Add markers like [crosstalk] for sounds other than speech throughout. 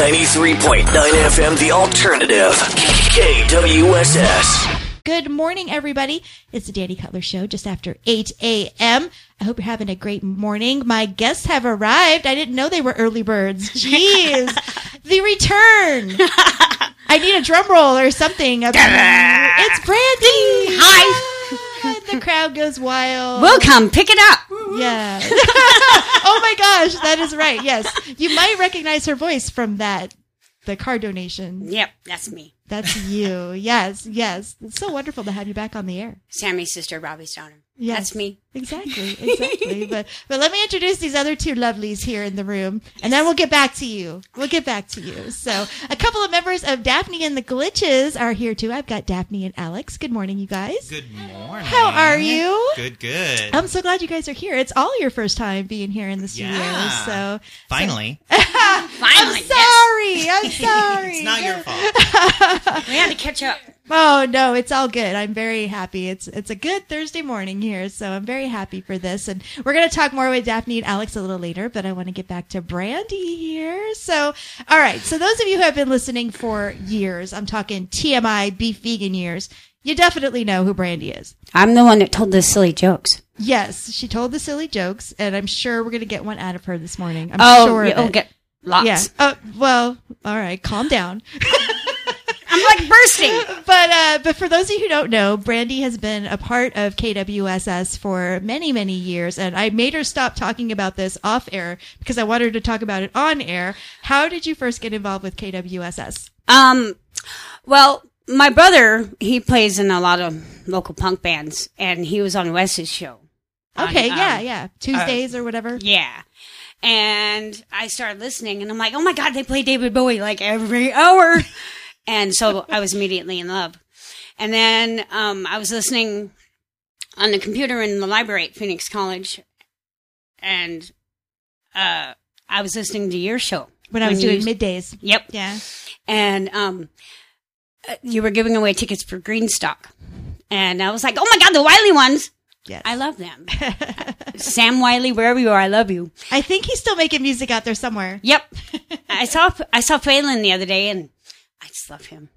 93.9 FM The Alternative. KWSS. Good morning, everybody. It's the Dani Cutler Show just after 8 a.m. I hope you're having a great morning. My guests have arrived. I didn't know they were early birds. [laughs] Jeez. the return. I need a drum roll or something. it's Brandi. Hi. The crowd goes wild. We'll come Pick it up. Yeah. [laughs] oh my gosh, that is right. [laughs] Yes. You might recognize her voice from that, the car donation. Yep, that's me. That's you. Yes, yes. It's so wonderful to have you back on the air. Sammy's sister, Robbie's daughter. Yes. That's me. Exactly, exactly. [laughs] but but let me introduce these other two lovelies here in the room, and then we'll get back to you. We'll get back to you. So a couple of members of Daphne and the Glitches are here too. I've got Daphne and Alex. Good morning, you guys. Good morning. How are you? Good, good. I'm so glad you guys are here. It's all your first time being here in the studio. Yeah. So Finally. [laughs] Finally. I'm sorry. I'm [laughs] sorry. it's not your fault. We had to catch up. Oh no, it's all good. I'm very happy. It's it's a good Thursday morning here, so I'm very happy for this. And we're gonna talk more with Daphne and Alex a little later, but I want to get back to Brandi here. So, all right. So those of you who have been listening for years, I'm talking TMI beef vegan years, you definitely know who Brandi is. I'm the one that told the silly jokes. Yes, she told the silly jokes, and I'm sure we're gonna get one out of her this morning. I'm Oh, sure. you'll get lots. yeah. Oh well. All right. Calm down. [laughs] I'm like bursting. [laughs] but uh, but for those of you who don't know, Brandi has been a part of KWSS for many many years, and I made her stop talking about this off air because I wanted her to talk about it on air. How did you first get involved with KWSS? Um, well, my brother, he plays in a lot of local punk bands, and he was on Wes's show. On, Okay, um, yeah, yeah, Tuesdays or whatever. Yeah. And I started listening, and I'm like, oh my God, they play David Bowie like every hour. [laughs] and so I was immediately in love. And then um, I was listening on the computer in the library at Phoenix College, and uh, I was listening to your show. When I was doing middays. Yep. Yeah. And um, uh, you were giving away tickets for Greenstock. And I was like, oh my God, the Wiley ones. Yes. I love them. [laughs] Sam Wiley, wherever you are, I love you. I think he's still making music out there somewhere. Yep. [laughs] I saw I saw Phelan the other day, and I just love him.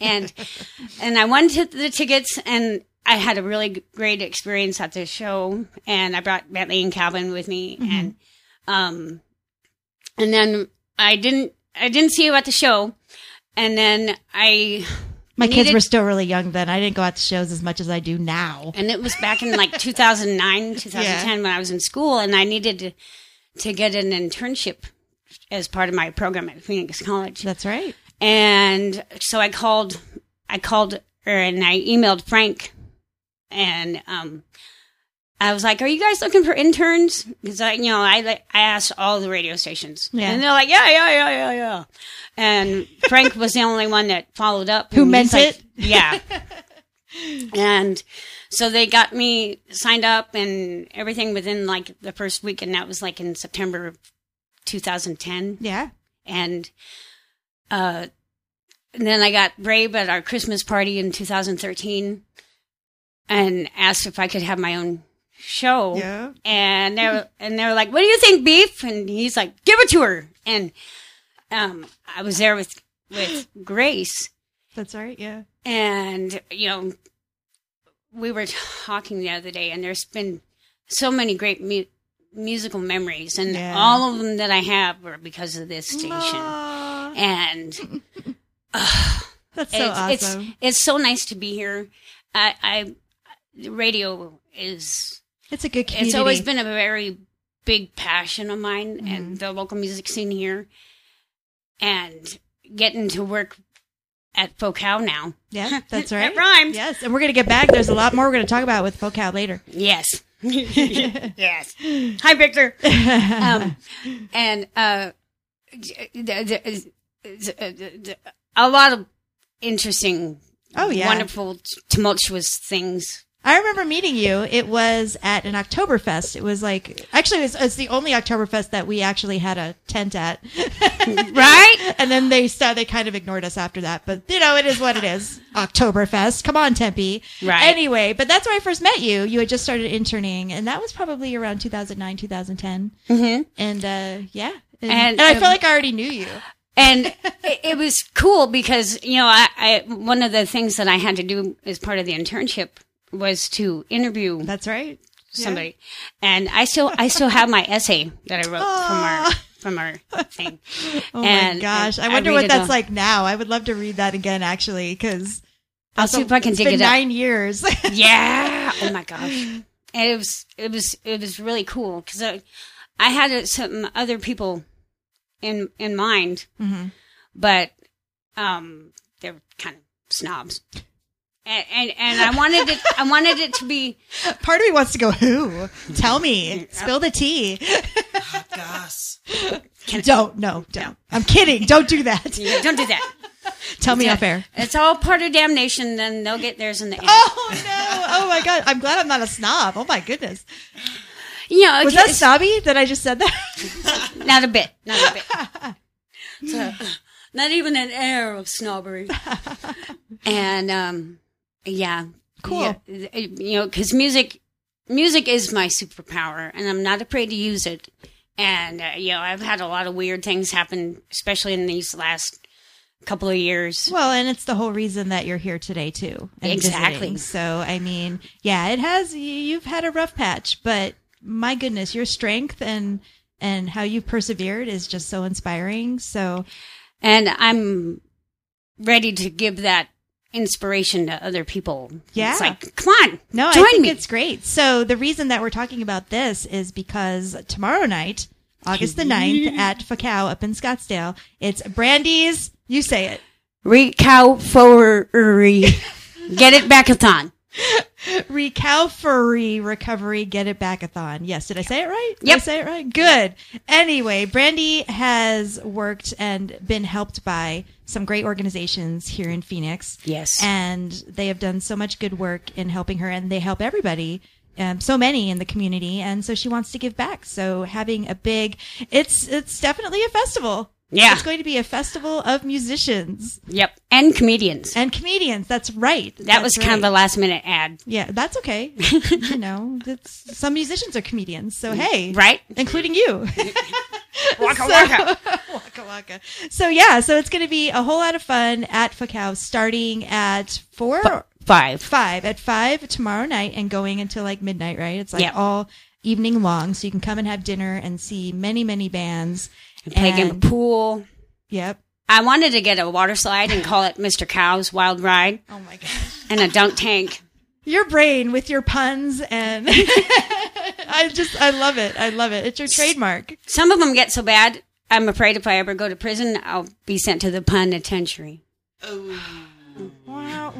And [laughs] and I won t- the tickets, and I had a really great experience at the show. And I brought Bentley and Calvin with me, and um, and then I didn't I didn't see you at the show, and then I My kids were still really young then. I didn't go out to shows as much as I do now. and it was back in like [laughs] 2009 2010 when i was in school and i needed to, to get an internship as part of my program at phoenix college That's right. And so i called i called her and i emailed frank and um I was like, "Are you guys looking for interns?" Because I, you know, I I asked all the radio stations, Yeah. and they're like, "Yeah, yeah, yeah, yeah, yeah." And Frank was the only one that followed up. Who meant like, it? Yeah. [laughs] and so they got me signed up and everything within like the first week, and that was like in September of 2010 Yeah. and uh and then I got Brave at our Christmas party in 2013 and asked if I could have my own show. Yeah. And they were, and they were like, "What do you think, Beef?" And he's like, "Give it to her." And um I was there with with Grace That's right. Yeah. and you know we were talking the other day and there's been so many great mu- musical memories and Yeah. all of them that I have were because of this station Aw, and [laughs] that's so it's, awesome. it's it's so nice to be here. I, I the radio is It's, a good community. it's always been a very big passion of mine Mm-hmm. and the local music scene here, and getting to work at Focal now. Yeah, [laughs] that's right. right. rhymes. Yes, and we're gonna get back. There's a lot more we're gonna talk about with Focal later. Yes. [laughs] yes. Hi, Victor. um, and uh, d- a lot of interesting, Oh, yeah. wonderful, tumultuous things. I remember meeting you. It was at an Oktoberfest. It was like actually it was, it's the only Oktoberfest that we actually had a tent at. [laughs] [laughs] Right? and then they st- they kind of ignored us after that. But you know, it is what it is. [laughs] Oktoberfest. Come on, Tempe. Right. Anyway, but that's where I first met you. You had just started interning, and that was probably around 2009, 2010. Mm-hmm. And uh, yeah, and, And, and I um, felt like I already knew you. And it, it was cool because you know I, I one of the things that I had to do as part of the internship was to interview That's right. somebody, and I still I still have my essay that I wrote from our ah. from our thing. [laughs] Oh And- my gosh. I I wonder read what that's like now. I would love to read that again, actually, because I'll see if I can dig it up. nine years. [laughs] Yeah. Oh my gosh. And it was it was it was really cool because I, I had some other people in in mind, Mm-hmm. but um, they're kind of snobs. And, and and I wanted it. I wanted it to be [laughs] Part of me wants to go, who? Tell me. Spill the tea. Gus. don't. No, don't. I'm kidding. Don't do that. [laughs] you know, don't do that. Tell me off air. It's all part of damnation. Then they'll get theirs in the [laughs] end. Oh, no. Oh, my God. I'm glad I'm not a snob. Oh, my goodness. You know, Was that snobby that I just said that? [laughs] Not a bit. Not a bit. [laughs] So, [laughs] not even an air of snobbery. and um, yeah, Cool. Yeah, you know, because music, music is my superpower, and I'm not afraid to use it. And uh, you know, I've had a lot of weird things happen, especially in these last couple of years. Well, and it's the whole reason that you're here today too. Exactly. visiting. So, I mean, yeah, it has. You've had a rough patch, but my goodness, your strength and and how you've persevered is just so inspiring. So, And I'm ready to give that inspiration to other people. Yeah. it's like, come on, no, I think me. it's great. So, the reason that we're talking about this is because tomorrow night, August the 9th at Pho Cao up in Scottsdale, it's Brandi's. You say it. Recovery. [laughs] Get it backathon. Recovery Recovery Get It Backathon. Yes, did I say it right? Did I say it right? Good. Anyway, Brandi has worked and been helped by some great organizations here in Phoenix. Yes. And they have done so much good work in helping her and they help everybody. Um, so many in the community, and so she wants to give back. So having a big, it's it's definitely a festival. Yeah. it's going to be a festival of musicians Yep. And comedians. and comedians. That's right. that was kind of a last minute ad. Yeah, that's okay. [laughs] you know, that's, some musicians are comedians, so hey, Right? including you. [laughs] Waka So- waka. [laughs] waka waka. So yeah, so it's going to be a whole lot of fun at Pho Cao, starting at four, Five. five at five tomorrow night, and going until like midnight. Right? It's like Yep. all evening long, so you can come and have dinner and see many, many bands. Play a game of pool. Yep. I wanted to get a water slide and call it Mr. Cow's Wild Ride Oh my gosh. and a dunk tank. Your brain with your puns and [laughs] I just I love it. I love it. It's your trademark. Some of them get so bad, I'm afraid if I ever go to prison, I'll be sent to the penitentiary. Wow, wow.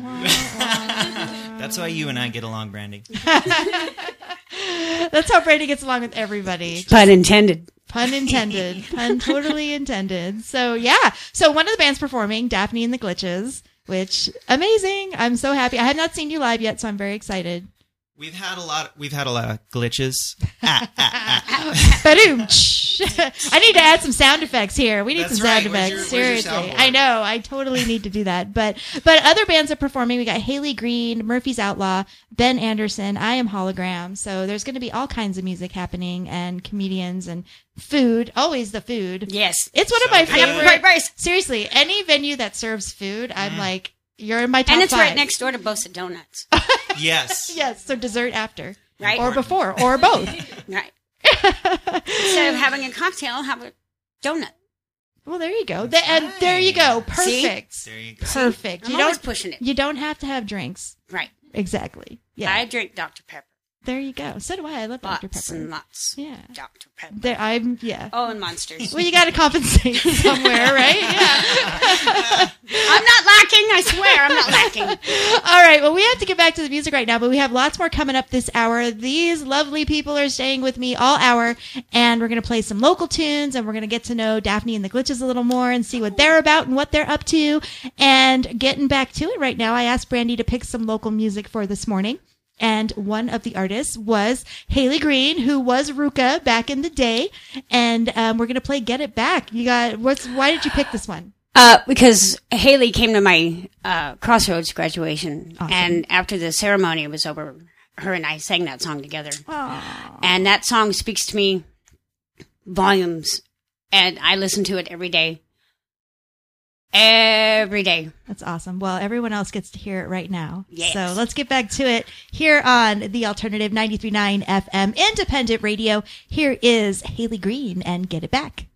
That's why you and I get along, Brandi. [laughs] That's how Brady gets along with everybody. Pun intended. Pun intended. [laughs] Pun totally intended. So yeah. So one of the bands performing, Daphne and the Glitches, which amazing. I'm so happy. I have not seen you live yet, so I'm very excited. We've had a lot. We've had a lot of glitches. Ah, ah, ah. [laughs] I need to add some sound effects here. We need That's some sound right. Effects. your- Seriously. I know. I totally need to do that. But but other bands are performing. We got Haley Green, Murphy's Outlaw, Ben Anderson, I Am Hologram. So there's going to be all kinds of music happening and comedians and food. Always the food. Yes. It's one of my good. Favorite. fried. Seriously, any venue that serves food, I'm like, you're in my top And it's five. right next door to Bosa Donuts. [laughs] yes. Yes, so dessert after, Right? or before, or both. [laughs] Right. [laughs] Instead of having a cocktail, have a donut. well, there you go. The- and there you go. See? Perfect. There you go. Perfect. I'm You always don't. pushing it. You don't have to have drinks. Right. Exactly. Yeah. I drink Dr. Pepper. There you go. So do I. I love Dr Lots Pepper. and lots. Yeah. Dr. Pepper. There, I'm. Yeah. Oh, and monsters. Well, you got to compensate [laughs] somewhere, right? Yeah. [laughs] I'm not lacking. I swear, I'm not lacking. [laughs] All right. Well, we have to get back to the music right now, but we have lots more coming up this hour. These lovely people are staying with me all hour, and we're going to play some local tunes, and we're going to get to know Daphne and the Glitches a little more and see what they're about and what they're up to. And getting back to it right now, I asked Brandi to pick some local music for this morning. And one of the artists was Haley Green, who was Ruka back in the day. And um, we're going to play Get It Back. You got, what's, why did you pick this one? Uh, because Haley came to my uh, Crossroads graduation, and after the ceremony was over, her and I sang that song together. And that song speaks to me volumes, and I listen to it every day. Every day. That's awesome. Well, everyone else gets to hear it right now. Yes. So let's get back to it here on the Alternative 93.9 FM Independent Radio. Here is Haley Green and Get It Back.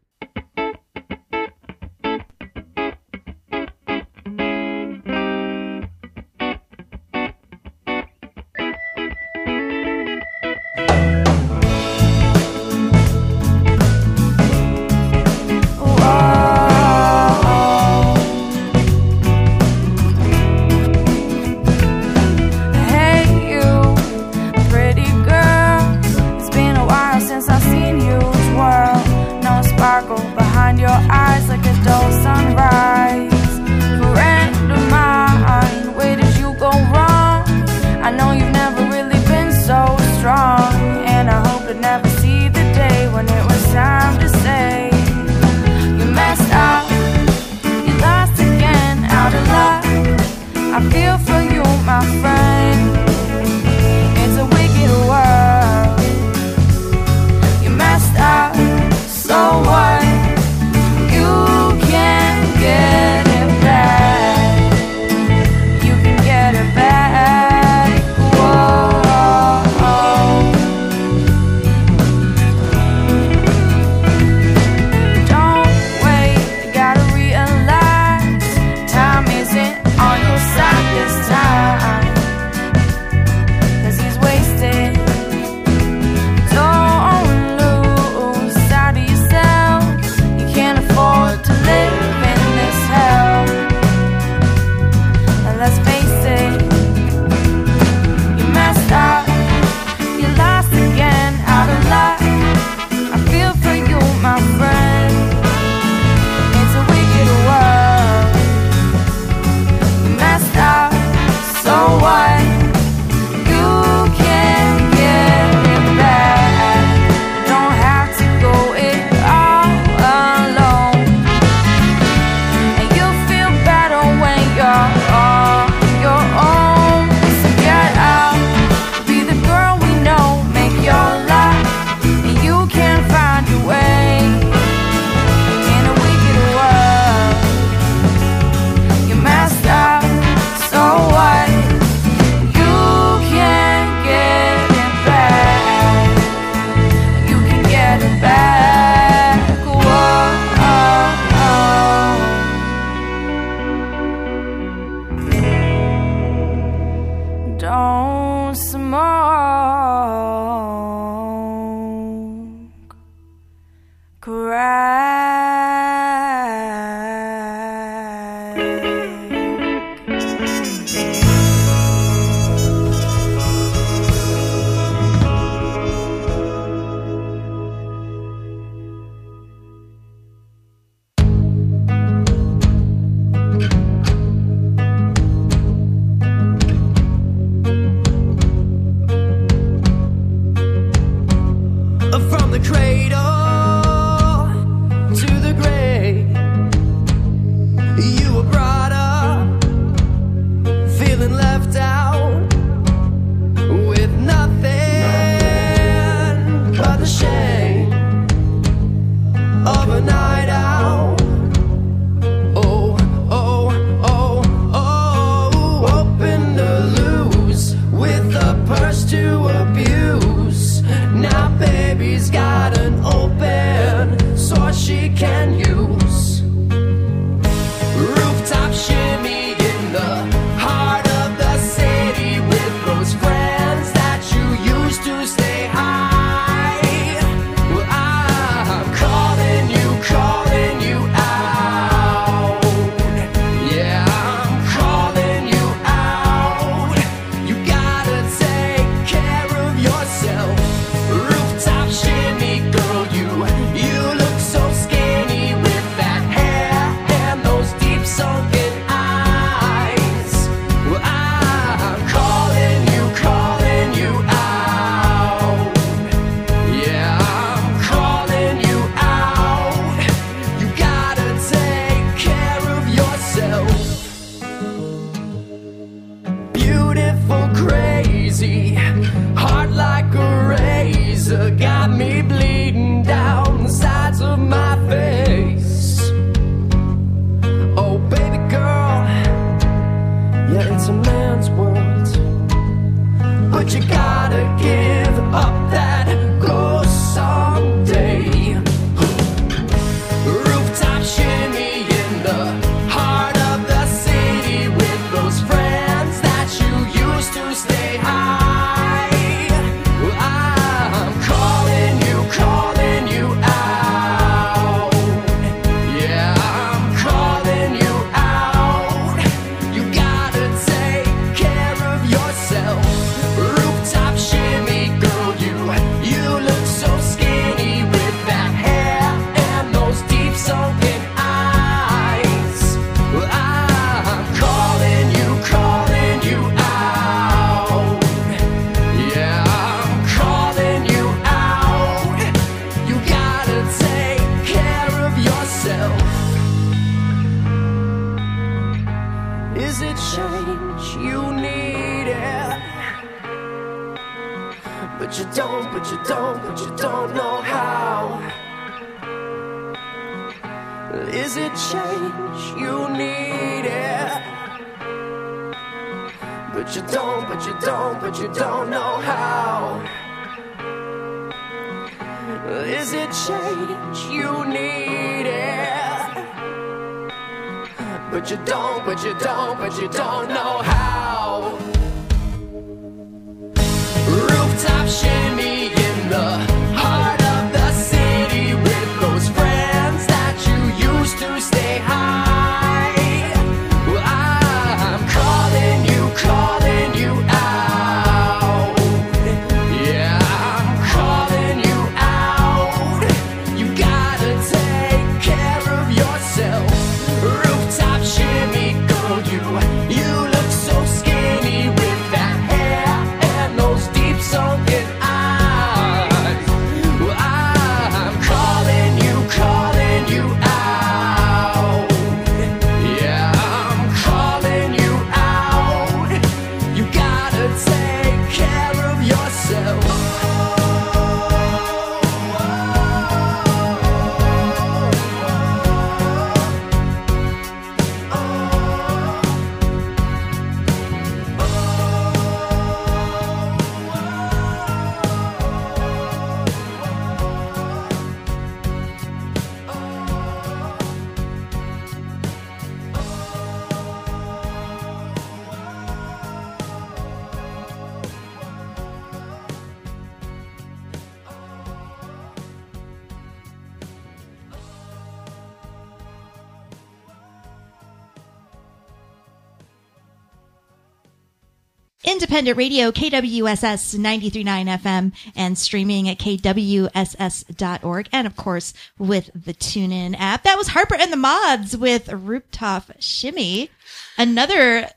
Independent radio, KWSS 93.9 FM, and streaming at KWSS.org. And of course, with the TuneIn app. That was Harper and the Moths with Rooftop Shimmy. Another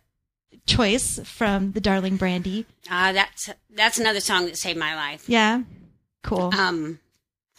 choice from the Darling Brandi. Uh, that's that's another song that saved my life. Yeah. Cool. Um,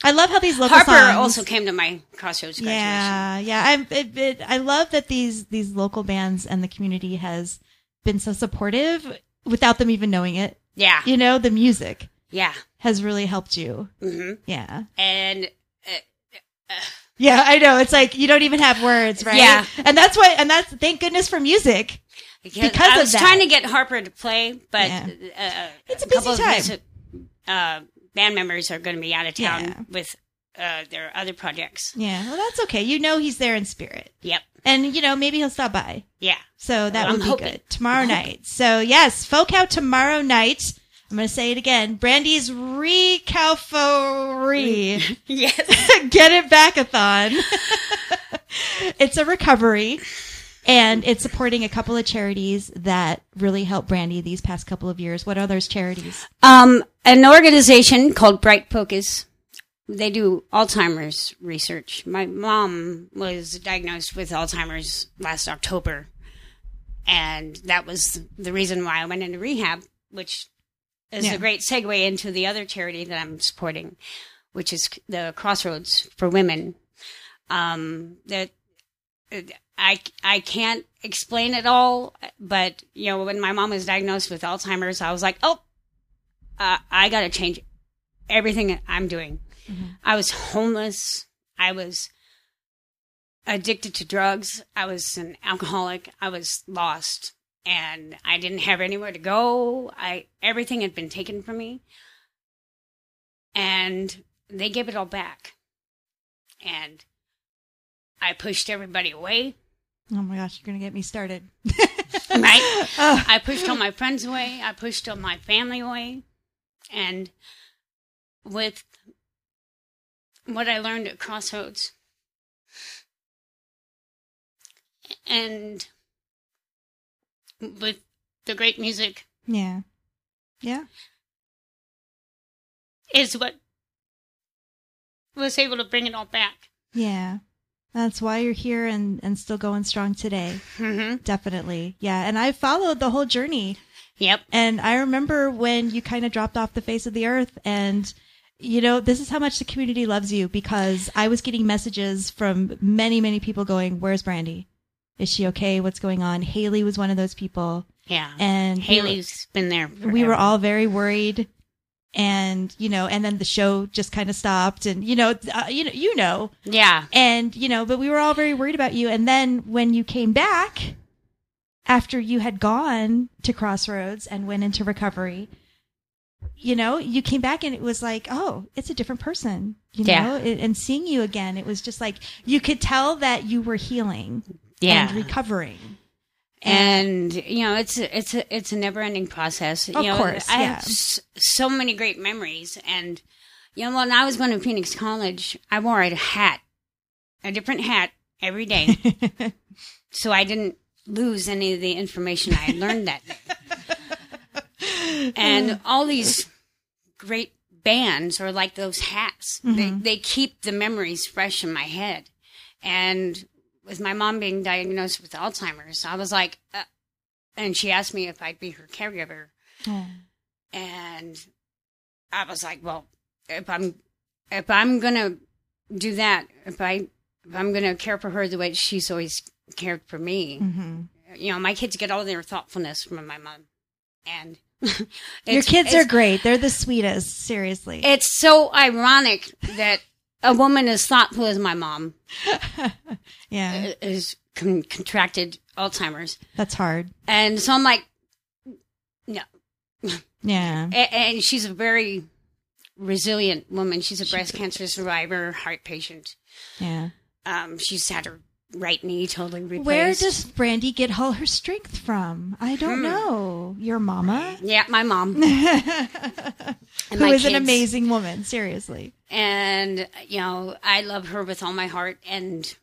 I love how these local Harper songs. also came to my Crossroads graduation. Yeah, yeah. I'm. It, it, I love that these these local bands and the community has been so supportive without them even knowing it. Yeah, You know, the music yeah. has really helped you. hmm Yeah. And uh, Yeah, I know. It's like you don't even have words, right? Yeah. And that's why and that's thank goodness for music. because, Because I of was that. trying to get Harper to play, but Yeah. uh, It's a busy couple time. of his uh, band members are going to be out of town Yeah. with uh, their other projects. Yeah. Well, that's okay. You know he's there in spirit. Yep. And you know, maybe he'll stop by. Yeah. So that I'm would be hoping. good. Tomorrow night. So yes, Pho Cao tomorrow night. I'm going to say it again. Brandi's Recalfory. [laughs] Yes. [laughs] Get it backathon. [laughs] it's a recovery and it's supporting a couple of charities that really helped Brandi these past couple of years. What are those charities? Um, an organization called Bright Focus. They do Alzheimer's research. My mom was diagnosed with Alzheimer's last October, and that was the reason why I went into rehab, which is Yeah. a great segue into the other charity that I'm supporting, which is the Crossroads for Women. Um, that I I can't explain it all, but you know, when my mom was diagnosed with Alzheimer's, I was like, oh, uh, I got to change everything I'm doing. Mm-hmm. I was homeless. I was addicted to drugs. I was an alcoholic. I was lost and I didn't have anywhere to go. I, everything had been taken from me and they gave it all back. And I pushed everybody away, Oh my gosh, you're going to get me started. [laughs] [laughs] right? Oh. I pushed all my friends away. I pushed all my family away. And with what I learned at Crossroads and with the great music Yeah. Yeah. is what was able to bring it all back. Yeah. That's why you're here and, and still going strong today. Mm-hmm. Definitely. Yeah. And I followed the whole journey. Yep. And I remember when you kind of dropped off the face of the earth and you know, this is how much the community loves you because I was getting messages from many, many people going, Where's Brandi? Is she okay? What's going on? Haley was one of those people. Yeah. And we Haley's been there. we were all very worried and you know and then the show just kind of stopped and you know uh, you know you know Yeah. and you know but we were all very worried about you and then when you came back after you had gone to crossroads and went into recovery you know you came back and it was like oh it's a different person you Yeah. know and seeing you again it was just like you could tell that you were healing Yeah. and recovering and you know it's a, it's a, it's a never ending process. Of you know, course, I yeah. have s- so many great memories, and you know when I was going to Phoenix College, I wore a hat, a different hat every day, [laughs] so I didn't lose any of the information I had learned that day. [laughs] and all these great bands or like those hats; they they keep the memories fresh in my head, and with my mom being diagnosed with Alzheimer's, I was like, uh, and she asked me if I'd be her caregiver, Oh. and I was like, well, if I'm if I'm gonna do that, if I if I'm gonna care for her the way she's always cared for me, Mhm. you know, my kids get all their thoughtfulness from my mom, and [laughs] your kids are great they're the sweetest seriously It's so ironic that a woman as thoughtful as my mom [laughs] yeah is con- contracted Alzheimer's. that's hard And so I'm like, no. [laughs] yeah A- And she's a very resilient woman. She's a breast cancer survivor, heart patient. yeah Um, she's had her right knee totally replaced. Where does Brandi get all her strength from? I don't Hmm. know. Your mama? Yeah, my mom. [laughs] Who and is my an amazing woman, seriously. and you know i love her with all my heart and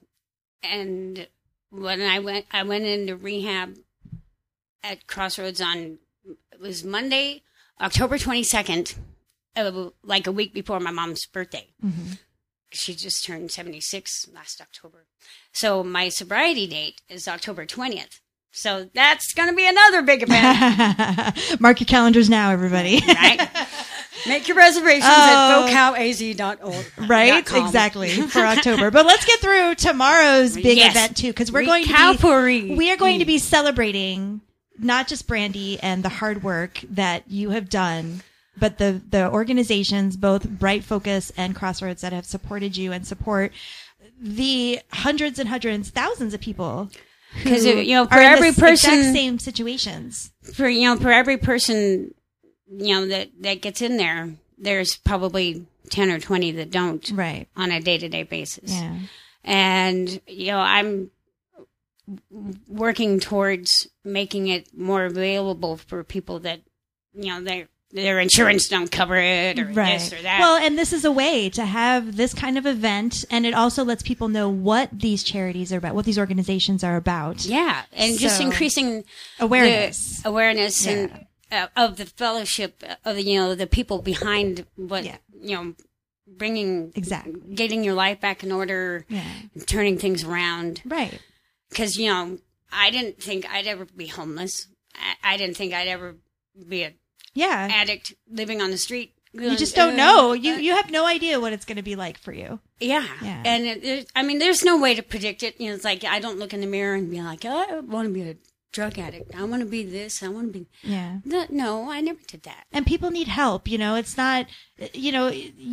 and when i went i went into rehab at crossroads on it was monday october 22nd uh, like a week before my mom's birthday she just turned 76 last october so my sobriety date is october 20th so that's going to be another big event [laughs] Mark your calendars now, everybody. right make your reservations Oh. at vocalaz.org right? Exactly [laughs] for October. But let's get through tomorrow's big Yes. event too, because we're going to be we are going to be celebrating not just Brandi and the hard work that you have done, but the the organizations, both Bright Focus and Crossroads, that have supported you and support the hundreds and hundreds, thousands of people. Because you know, for every person- same situations. for you know for every person you know that that gets in there there's probably 10 or 20 that don't Right. on a day-to-day basis Yeah. and you know i'm working towards making it more available for people that you know their their insurance don't cover it or this or that Well, and this is a way to have this kind of event, and it also lets people know what these charities are about, what these organizations are about. yeah and just increasing Awareness. awareness and uh, of the fellowship of the you know the people behind what Yeah. you know bringing Exactly. getting your life back in order Yeah. turning things around Right. because you know i didn't think i'd ever be homeless I, I didn't think i'd ever be an Yeah. addict living on the street You just don't know. You you have no idea what it's going to be like for you. yeah, Yeah. and it, it, i mean there's no way to predict it you know it's like i don't look in the mirror and be like oh, i want to be a drug addict i want to be this i want to be Yeah. no, no i never did that and people need help you know it's not you know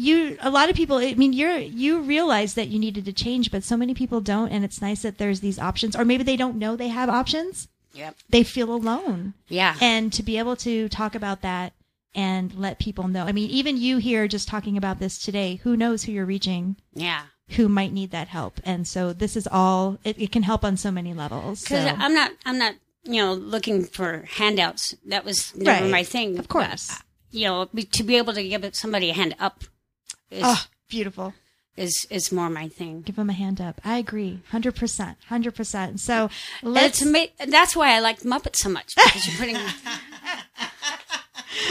you a lot of people i mean you're you realize that you needed to change but so many people don't and it's nice that there's these options or maybe they don't know they have options yep. they feel alone. Yeah. And to be able to talk about that and let people know. I mean even you here just talking about this today who knows who you're reaching? Yeah. Who might need that help? And so this is all it, it can help on so many levels so. because i'm not i'm not you know looking for handouts. That was never Right. my thing. Of course. But, uh, you know, to be able to give somebody a hand up is oh beautiful is is more my thing give them a hand up i agree 100% 100% so let's it's ama- that's why I like Muppets so much because you're putting. [laughs]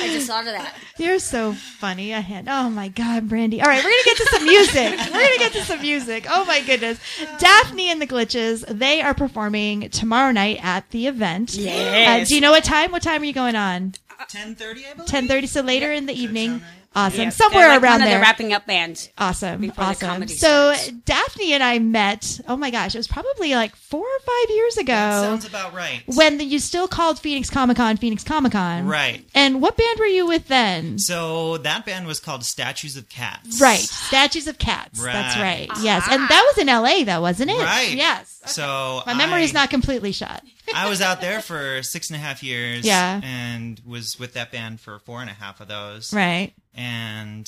I just thought of that. You're so funny. I had. Oh my God, Brandi. All right, we're gonna get to some music. [laughs] we're gonna get to some music. Oh my goodness, Daphne and the Glitches. They are performing tomorrow night at the event. Yes. Uh, do you know what time? What time are you going on? 10:30, I believe. Ten thirty. So later in the evening. Awesome. Yeah, Somewhere like around one of there. the wrapping up band. Awesome. before the awesome. So starts. Daphne and I met, oh my gosh, it was probably like four or five years ago. Sounds about right. when you still called Phoenix Comic Con Phoenix Comic Con. Right. And what band were you with then? So that band was called Statues of Cats. Right. Statues of Cats. That's Right. right. Yes. And that ah. was in LA though, wasn't it? Right. Yes. So My memory's I- not completely shot. [laughs] I was out there for six and a half years. Yeah. And was with that band for four and a half of those. Right. And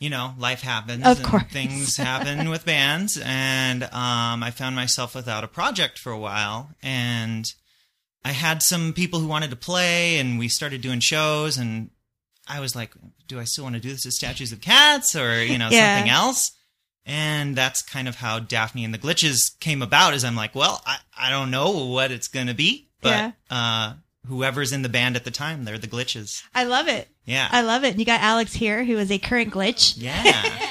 you know, life happens. Of and course. Things happen with bands, and um, I found myself without a project for a while, and I had some people who wanted to play, and we started doing shows, and I was like, do I still want to do this as Statues of Cats, or you know, [laughs] Yeah. something else? And that's kind of how Daphne and the Glitches came about. Is I'm like, well, I, I don't know what it's gonna be, but Yeah. uh, whoever's in the band at the time, they're the Glitches. I love it. Yeah, I love it. And you got Alex here, who is a current glitch. yeah. [laughs] Yeah.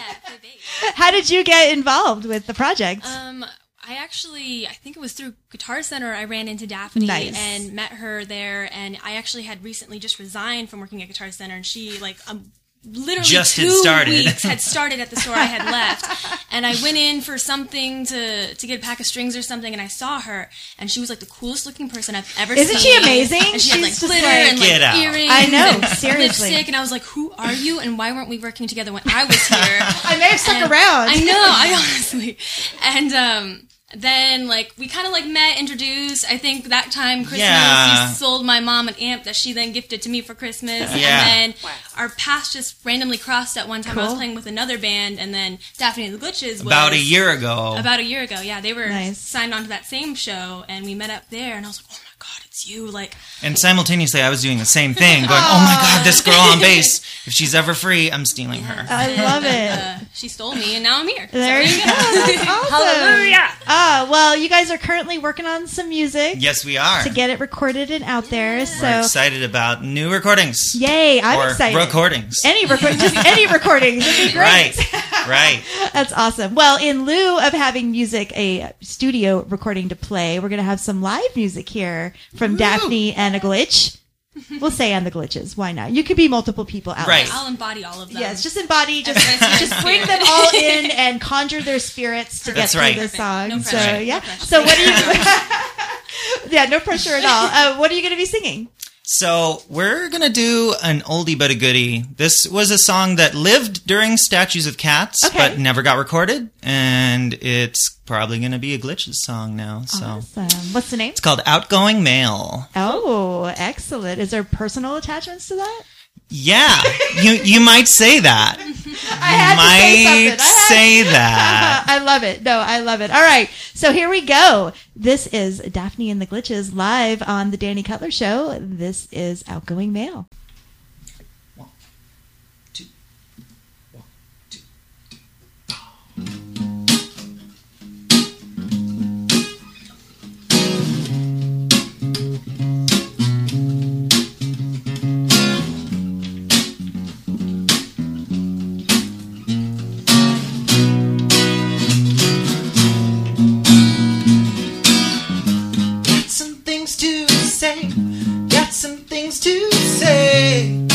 [laughs] How did you get involved with the project? Um, I actually, I think it was through Guitar Center, I ran into Daphne Nice. and met her there. And I actually had recently just resigned from working at Guitar Center, and she like um, literally Just had two started. weeks had [laughs] started at the store I had left. And I went in for something to to get a pack of strings or something, and I saw her, and she was like the coolest looking person I've ever seen. Isn't she amazing? And she had She's like just glitter like- and like Get out. earrings. I know, and seriously. lipstick, and I was like, "Who are you? And why weren't we working together when I was here?" [laughs] I may have stuck And- around. I know, I honestly. And um then like we kind of like met, introduced. I think that time Christmas Yeah. you sold my mom an amp that she then gifted to me for Christmas. Yeah. And then our paths just randomly crossed at one time. I was playing with another band, and then Daphne and the Glitches was About a year ago. About a year ago, yeah, they were Nice. signed on to that same show, and we met up there, and I was like, "Oh my god, it's you!" Like, And simultaneously, I was doing the same thing, [laughs] going, "Oh my god, this girl on [laughs] bass! If she's ever free, I'm stealing her." I love it. [laughs] uh, she stole me, and now I'm here. There you go. That's awesome. Hallelujah. Ah, well, you guys are currently working on some music Yes, we are. to get it recorded and out there. We're So, excited about new recordings yay! I'm or excited. recordings. Any record, just any recordings would be great. Right, right. That's awesome. Well, in lieu of having music, a studio recording to play, we're going to have some live music here from Daphne and a glitch. We'll say and the glitches. Why not? You could be multiple people out. Right. I'll embody all of them. Yes, just embody, just [laughs] just bring them all in and conjure their spirits to That's get right. through the song. No so yeah. No pressure. So what are you? [laughs] yeah, no pressure at all. Uh, what are you going to be singing? So we're gonna do an oldie but a goodie. This was a song that lived during Statues of Cats, Okay. but never got recorded, and it's probably gonna be a Glitches song now. So Awesome. What's the name? it's called "Outgoing Mail." Oh, excellent. Is there personal attachments to that? Yeah, you you might say that. [laughs] I had might to say something. I had- say that. [laughs] I love it. No, I love it. All right. So here we go. This is Daphne and the Glitches live on the Dani Cutler Show. This is Outgoing Mail. To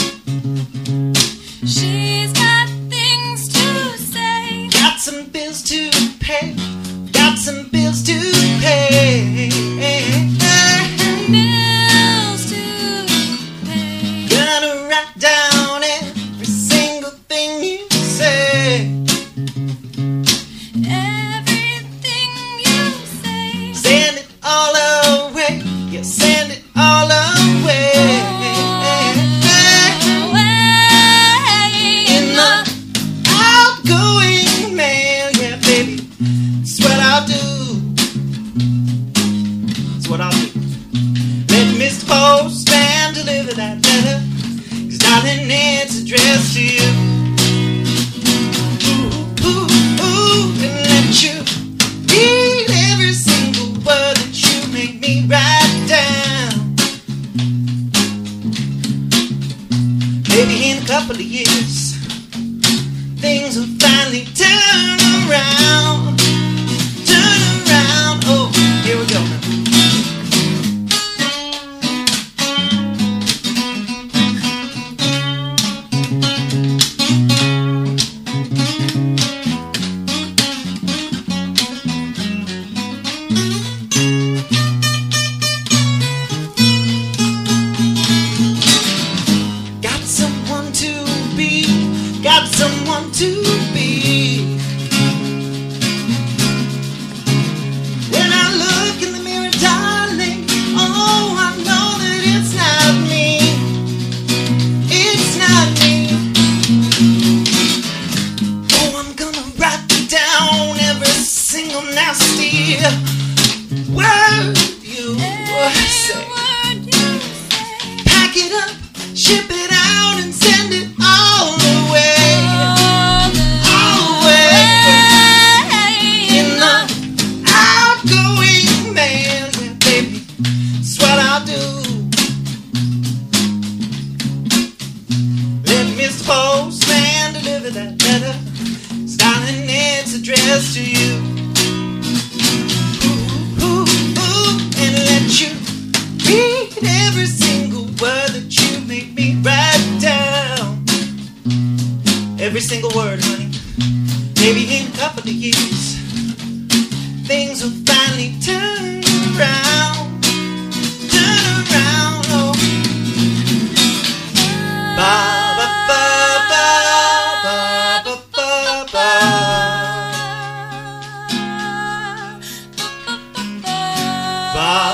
Ah.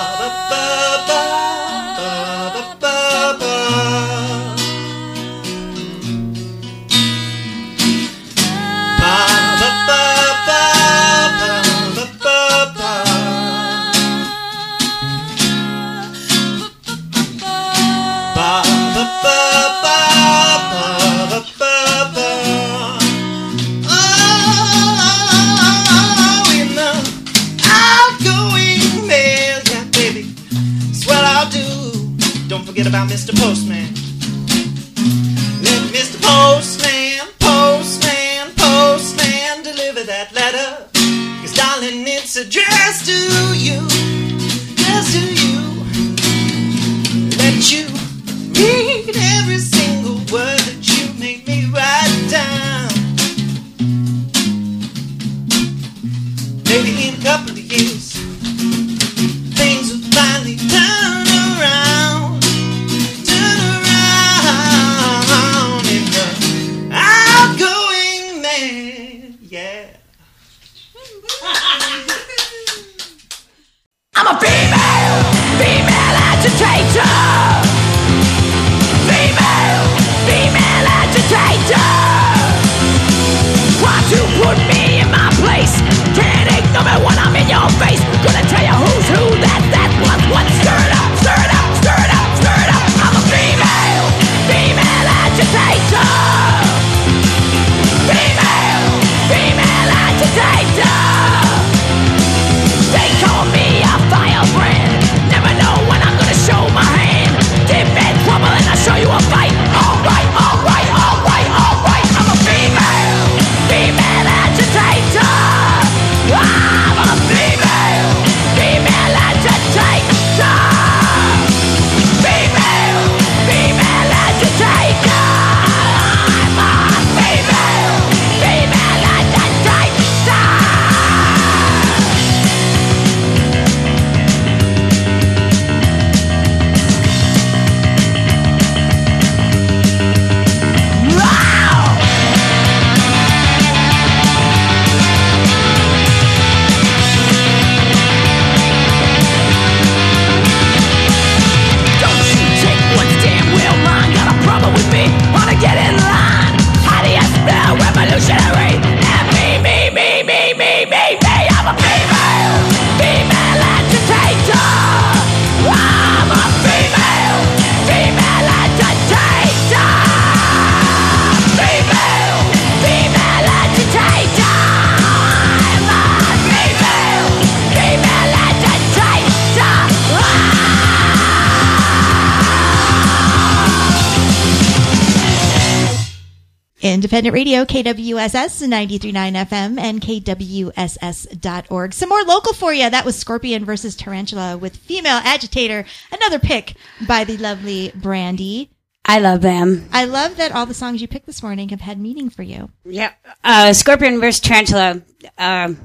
Independent Radio, KWSS 93.9 FM and KWSS.org. Some more local for you. That was Scorpion versus Tarantula with Female Agitator, another pick by the lovely Brandi. I love them. I love that all the songs you picked this morning have had meaning for you. Yeah. Uh, Scorpion versus Tarantula. Um,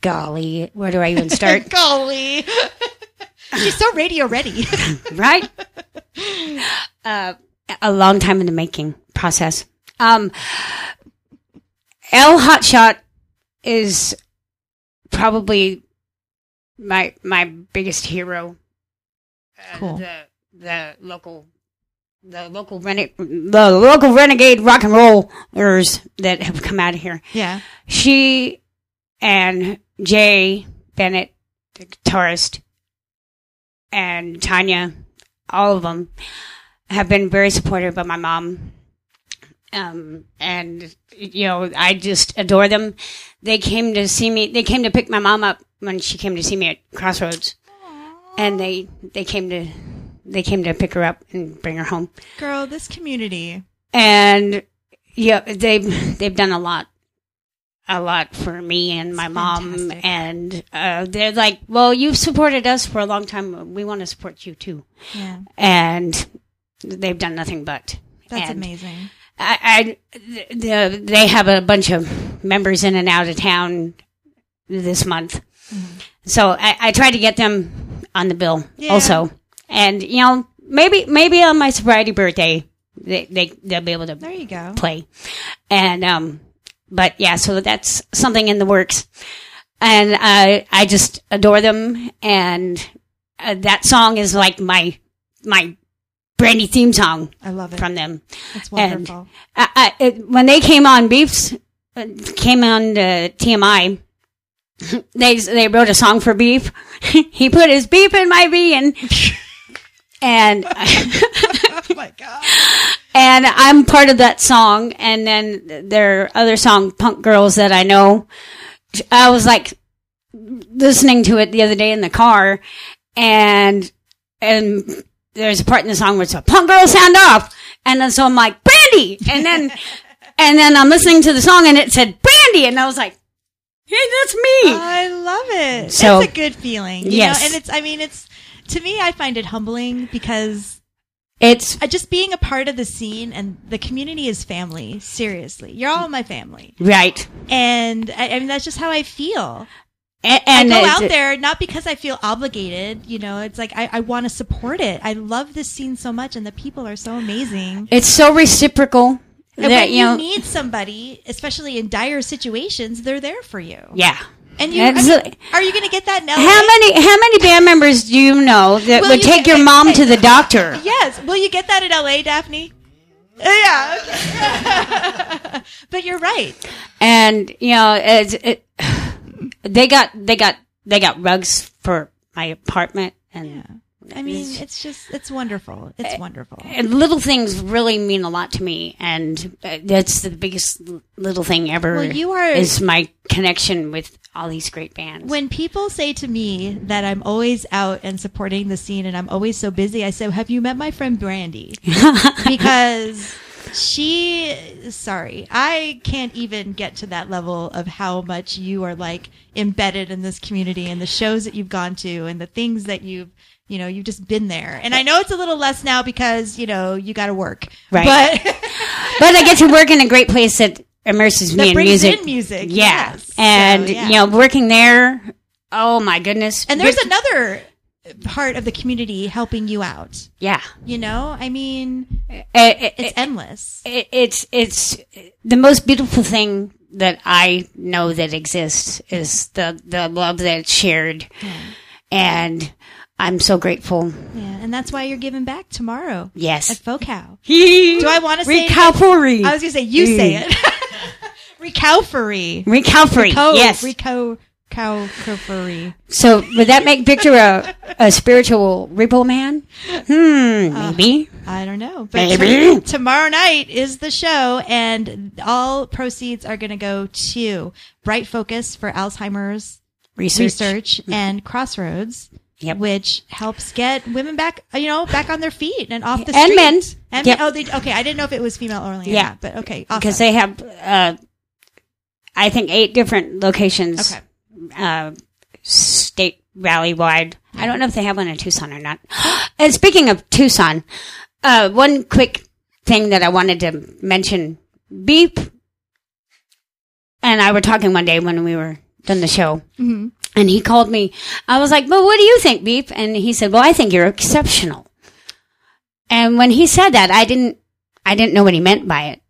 golly, where do I even start? [laughs] golly. [laughs] She's so radio ready. right? [laughs] Uh, a long time in the making process. Um, L Hotshot is probably my my biggest hero. Uh, cool. The the local the local rene- the local renegade rock and rollers that have come out of here. Yeah. She and Jay Bennett, the guitarist, and Tanya, all of them have been very supportive of my mom um, and you know, I just adore them. They came to see me. They came to pick my mom up when she came to see me at Crossroads, and they they came to they came to pick her up and bring her home. Girl, this community. And yeah, they've they've done a lot, a lot for me and my mom. fantastic. And uh, they're like, "Well, you've supported us for a long time. We want to support you too." Yeah. And they've done nothing but. That's And amazing. I, I the, they have a bunch of members in and out of town this month, so I, I try to get them on the bill Yeah. also. And you know, maybe maybe on my sobriety birthday, they they they'll be able to There you go. play. And um but yeah, so that's something in the works. And I I just adore them and uh, that song is like my my Brandi theme song I love it. from them. That's And wonderful. I, I, it, when they came on Beefs uh, came on uh, TMI [laughs] they they wrote a song for Beef. [laughs] he put his beef in my being. [laughs] And oh my god. and I'm part of that song. And then their other song, Punk Girls, that I know. I was like listening to it the other day in the car, and and there's a part in the song where it's a Punk girl sound off, and then so I'm like Brandi, and then [laughs] and then I'm listening to the song and it said Brandi, and I was like, hey, that's me. I love it. So- it's a good feeling. You Yes. Know? And it's, I mean, it's, to me, I find it humbling because it's just being a part of the scene and the community is family. Seriously. You're all my family. right, And I, I mean, that's just how I feel. And, and I go out there not because I feel obligated, you know, it's like I, I want to support it. I love this scene so much and the people are so amazing. It's so reciprocal And that when you you know. need somebody, especially in dire situations, they're there for you. yeah. And you, I mean, are you going to get that now? How many how many band members do you know that Will would you take get- your mom to the doctor? Yes. Will you get that in LA, Daphne? Yeah. [laughs] but you're right. And you know, it's, it, they got they got they got rugs for my apartment and. I mean, it's just, it's wonderful. Eh, It's wonderful. and little things really mean a lot to me, and uh, that's the biggest little thing ever. Well, you are- is my connection with all these great bands. When people say to me that I'm always out and supporting the scene and I'm always so busy, I say, Have you met my friend Brandi? [laughs] because she, sorry, I can't even get to that level of how much you are like embedded in this community and the shows that you've gone to and the things that you've, you know, you've just been there. And I know it's a little less now because, you know, you got to work. Right. But [laughs] but I get to work in a great place that immerses that me in music. in music. Yeah, yes. and So, yeah. you know, working there. Oh my goodness! And there's another part of the community helping you out. yeah. You know, I mean, It- it- it's endless. it- it's it's the most beautiful thing that I know that exists is the the love that's shared, and I'm so grateful. Yeah, and that's why you're giving back tomorrow Yes. at. Pho Cao. [laughs] Do I wanna say it? recovery? I was gonna say you say mm. it. [laughs] Recovery. recovery. Co- yes. Reco. Recovery. so would that make Victor a, a spiritual repo man? Hmm. Maybe. I don't know, but Maybe. to- tomorrow night is the show, and all proceeds are going to go to Bright Focus for Alzheimer's Research. research and Crossroads, Yep. which helps get women back, you know, back on their feet and off the And street. men. And Yep. men. Oh, they, okay. I didn't know if it was female only. or Yeah. not, but okay, awesome. because they have uh, I think eight different locations. Okay. Uh, state valley wide. I don't know if they have one in Tucson or not. [gasps] and speaking of Tucson, uh, one quick thing that I wanted to mention: Beep and I were talking one day when we were done the show. Mm-hmm. And he called me. I was like, "Well, what do you think, Beep?" And he said, "Well, I think you're exceptional." And when he said that, I didn't, I didn't know what he meant by it,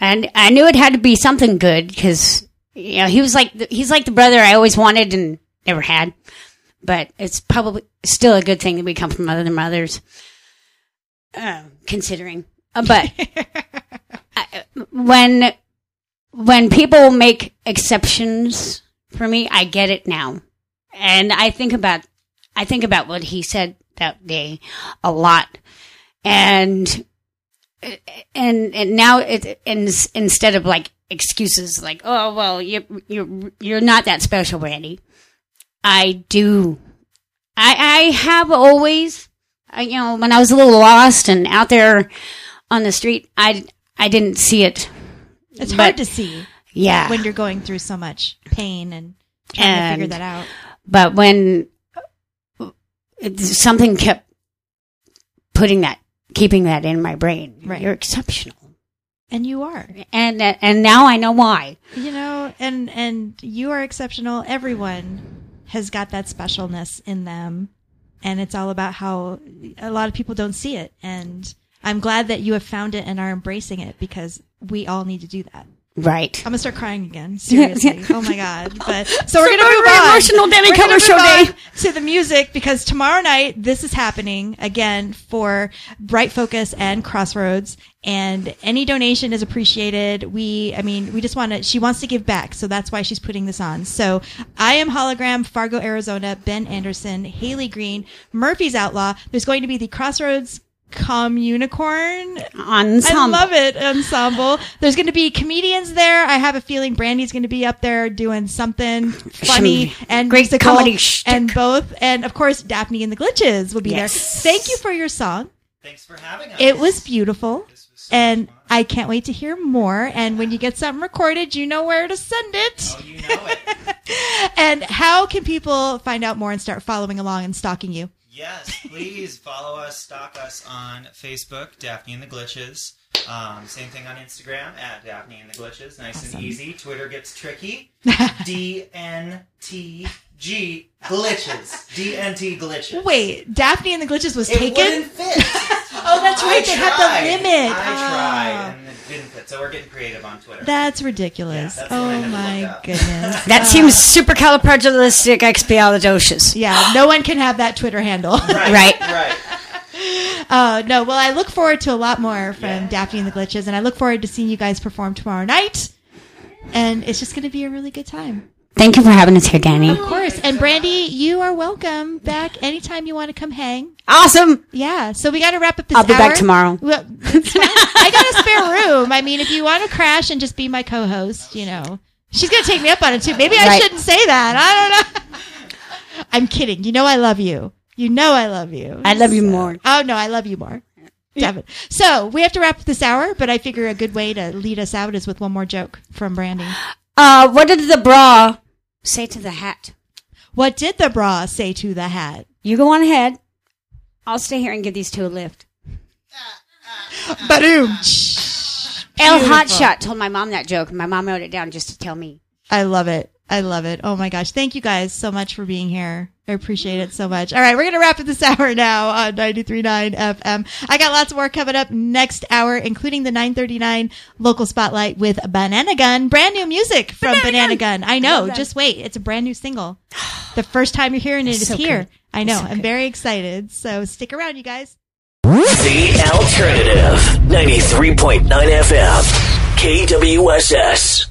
and I knew it had to be something good because you know he was like, the, he's like the brother I always wanted and never had. But it's probably still a good thing that we come from other mothers, uh, considering. Uh, but [laughs] I, when when people make exceptions for me, I get it now. And I think about I think about what he said that day a lot. and and and now it and instead of like excuses like oh well you you you're not that special Randy." i do i i have always I, you know when i was a little lost and out there on the street i i didn't see it It's But- hard to see yeah when you're going through so much pain and trying to figure that out. but when it, something kept putting that keeping that in my brain Right. you're exceptional And you are. and and now i know why You know, and and you are exceptional. Everyone has got that specialness in them, and it's all about how a lot of people don't see it. And I'm glad that you have found it and are embracing it because we all need to do that. Right I'm gonna start crying again. [laughs] Seriously. oh my god. But [laughs] so we're gonna move on. emotional Dani gonna show day. to the music because tomorrow night this is happening again for Bright Focus and Crossroads. And any donation is appreciated. We, I mean, we just want to. She wants to give back, so that's why she's putting this on. So I am hologram, Fargo, Arizona, Ben Anderson, Haley Green, Murphy's Outlaw. There's going to be the Crossroads Communicorn ensemble. I love it ensemble. There's going to be comedians there. I have a feeling Brandi's going to be up there doing something funny Some and great musical comedy shtick. and both. And of course, Daphne and the Glitches will be Yes. there. Thank you for your song. Thanks for having us. It was beautiful. Was so And fun. I can't wait to hear more. And when you get something recorded, you know where to send it. Oh, you know it. [laughs] And how can people find out more and start following along and stalking you? Yes, please follow us, stalk us on Facebook, Daphne and the Glitches. Um, same thing on Instagram at Daphne and the Glitches. Nice and easy. Twitter gets tricky. [laughs] DNTG Glitches. DNT Glitches. Wait, Daphne and the Glitches was it taken? wouldn't fit. [laughs] Oh, that's right. I they had tried. the limit. I tried, and it didn't fit. So we're getting creative on Twitter. That's ridiculous. Yeah, that's what I oh had to my up. goodness. [laughs] That seems supercalifragilisticexpialidocious. Yeah, no one can have that Twitter handle. right. [laughs] Right. Right. Uh, no, well, I look forward to a lot more from Yeah. Daphne and the Glitches, and I look forward to seeing you guys perform tomorrow night. And it's just going to be a really good time. Thank you for having us here, Dani. Of course. And Brandi, you are welcome back anytime you want to come hang. Awesome. Yeah. So we got to wrap up this I'll be back tomorrow. Well. [laughs] I got a spare room. I mean, if you want to crash and just be my co-host, you know, she's going to take me up on it too. Maybe I Right. shouldn't say that. I don't know. [laughs] I'm kidding. You know, I love you. You know, I love you. I love you more. Oh no, I love you more. Devin. So we have to wrap this hour, but I figure a good way to lead us out is with one more joke from Brandi. Uh, what did the bra say to the hat? What did the bra say to the hat? You go on ahead. I'll stay here and give these two a lift. Boom. El Hotshot told my mom that joke, and my mom wrote it down just to tell me. I love it. I love it. Oh my gosh. Thank you guys so much for being here. I appreciate it so much. All right, we're going to wrap up this [laughs] hour now on 93.9 FM. I got lots more coming up next hour, including the 939 local spotlight with Banana Gun. Brand new music from Banana, Gun. I know. Just wait. It's a brand new single. [gasps] The first time you're hearing it is So here. good. I know. So I'm good. very excited. So stick around, you guys. The Alternative. 93.9 FM. KWSS.